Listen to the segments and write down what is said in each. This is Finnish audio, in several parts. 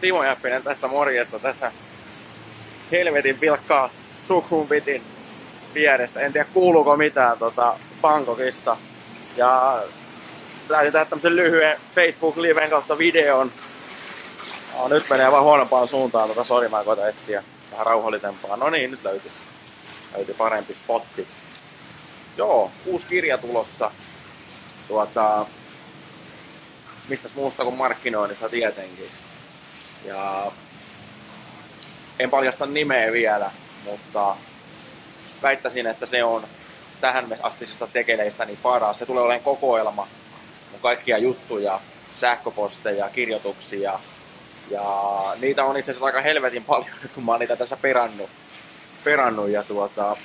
Timo Jäppinen tässä morjesta tässä helvetin vilkkaa Sukhumvitin vierestä. En tiedä kuuluuko mitään tota Bangkokista. Ja lähdin tehdä tämmösen lyhyen Facebook-liven kautta videon. No, nyt menee vaan huonompaan suuntaan, tota, sori mä koitan etsiä vähän rauhallisempaa. No niin, nyt löytyy, löytyy parempi spotti. Joo, uusi kirja tulossa. Tuota, mistäs muusta kuin markkinoinnista tietenkin. Ja en paljasta nimeä vielä, mutta väittäisin, että se on tähän astisista tekeleistä niin paras. Se tulee olemaan kokoelma mun kaikkia juttuja, sähköposteja, kirjoituksia. Ja niitä on itse asiassa aika helvetin paljon, kun mä oon niitä tässä perannut. perannut ja tuota,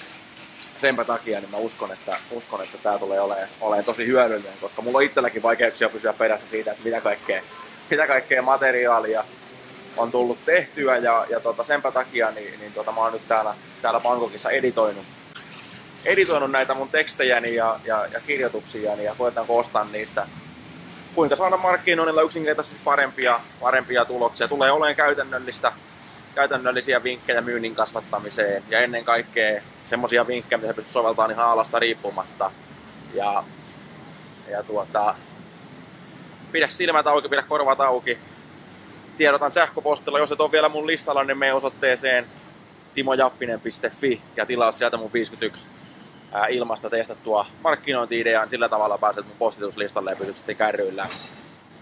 senpä takia niin mä uskon, että, uskon, että tämä tulee olemaan, olemaan tosi hyödyllinen, koska mulla on itselläkin vaikeuksia pysyä perässä siitä, että mitä kaikkea, mitä kaikkea materiaalia on tullut tehtyä ja, ja tota, senpä takia niin, niin tota, mä oon nyt täällä, täällä Bangkokissa editoinut, editoinut näitä mun tekstejäni ja, ja, ja kirjoituksiani ja koetan koostaa niistä kuinka saada markkinoinnilla yksinkertaisesti parempia, parempia tuloksia. Tulee olemaan käytännöllistä, käytännöllisiä vinkkejä myynnin kasvattamiseen ja ennen kaikkea semmoisia vinkkejä, mitä pystyy soveltamaan ihan alasta riippumatta. Ja, ja tuota, pidä silmät auki, pidä korvat auki, tiedotan sähköpostilla. Jos et ole vielä mun listalla, niin mene osoitteeseen timojappinen.fi ja tilaa sieltä mun 51 ilmasta testattua markkinointi-ideaa. Sillä tavalla pääset mun postituslistalle ja pysyt sitten kärryillä,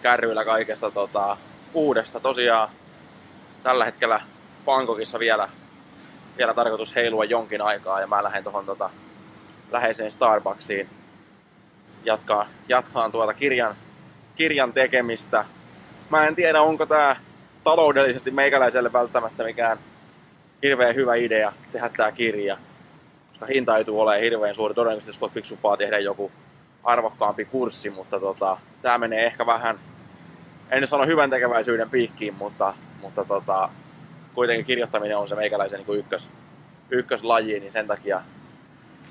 kärryillä kaikesta tota, uudesta. Tosiaan tällä hetkellä Bangkokissa vielä, vielä tarkoitus heilua jonkin aikaa ja mä lähden tuohon tota, läheiseen Starbucksiin jatkaa, jatkaan tuota kirjan, kirjan tekemistä mä en tiedä, onko tämä taloudellisesti meikäläiselle välttämättä mikään hirveän hyvä idea tehdä tämä kirja. Koska hinta ei tule olemaan hirveän suuri. Todennäköisesti voisi fiksumpaa tehdä joku arvokkaampi kurssi, mutta tota, tämä menee ehkä vähän, en nyt sano hyvän tekeväisyyden piikkiin, mutta, mutta tota, kuitenkin kirjoittaminen on se meikäläisen niin ykkös, ykköslaji, niin sen takia,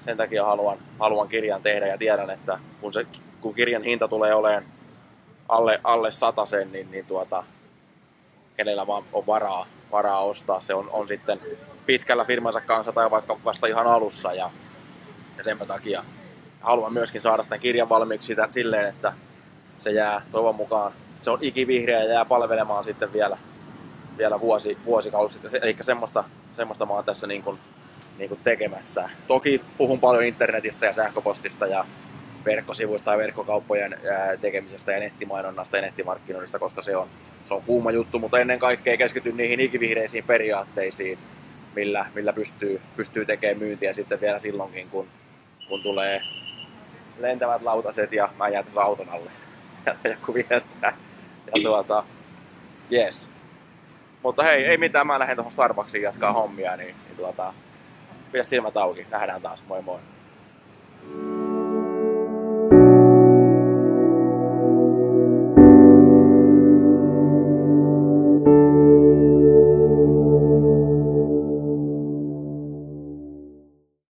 sen takia haluan, haluan kirjan tehdä ja tiedän, että kun, se, kun kirjan hinta tulee olemaan alle, alle sen, niin, niin tuota, kenellä vaan on varaa, varaa ostaa. Se on, on sitten pitkällä firmansa kanssa tai vaikka vasta ihan alussa. Ja, ja sen takia haluan myöskin saada tämän kirjan valmiiksi sitä, silleen, että se jää toivon mukaan, se on ikivihreä ja jää palvelemaan sitten vielä, vielä vuosi, vuosikausi. Eli semmoista, semmoista mä oon tässä niin kuin, niin kuin tekemässä. Toki puhun paljon internetistä ja sähköpostista ja verkkosivuista ja verkkokauppojen tekemisestä ja nettimainonnasta ja nettimarkkinoinnista, koska se on, se on kuuma juttu, mutta ennen kaikkea keskityn niihin ikivihreisiin periaatteisiin, millä, millä pystyy, pystyy tekemään myyntiä sitten vielä silloinkin, kun, kun tulee lentävät lautaset ja mä jään tuossa auton alle ja. Ja tuota, yes. Mutta hei, ei mitään, mä lähden tuohon Starbucksiin jatkaa hommia, niin, niin tuota, pidä silmät auki, nähdään taas, moi moi.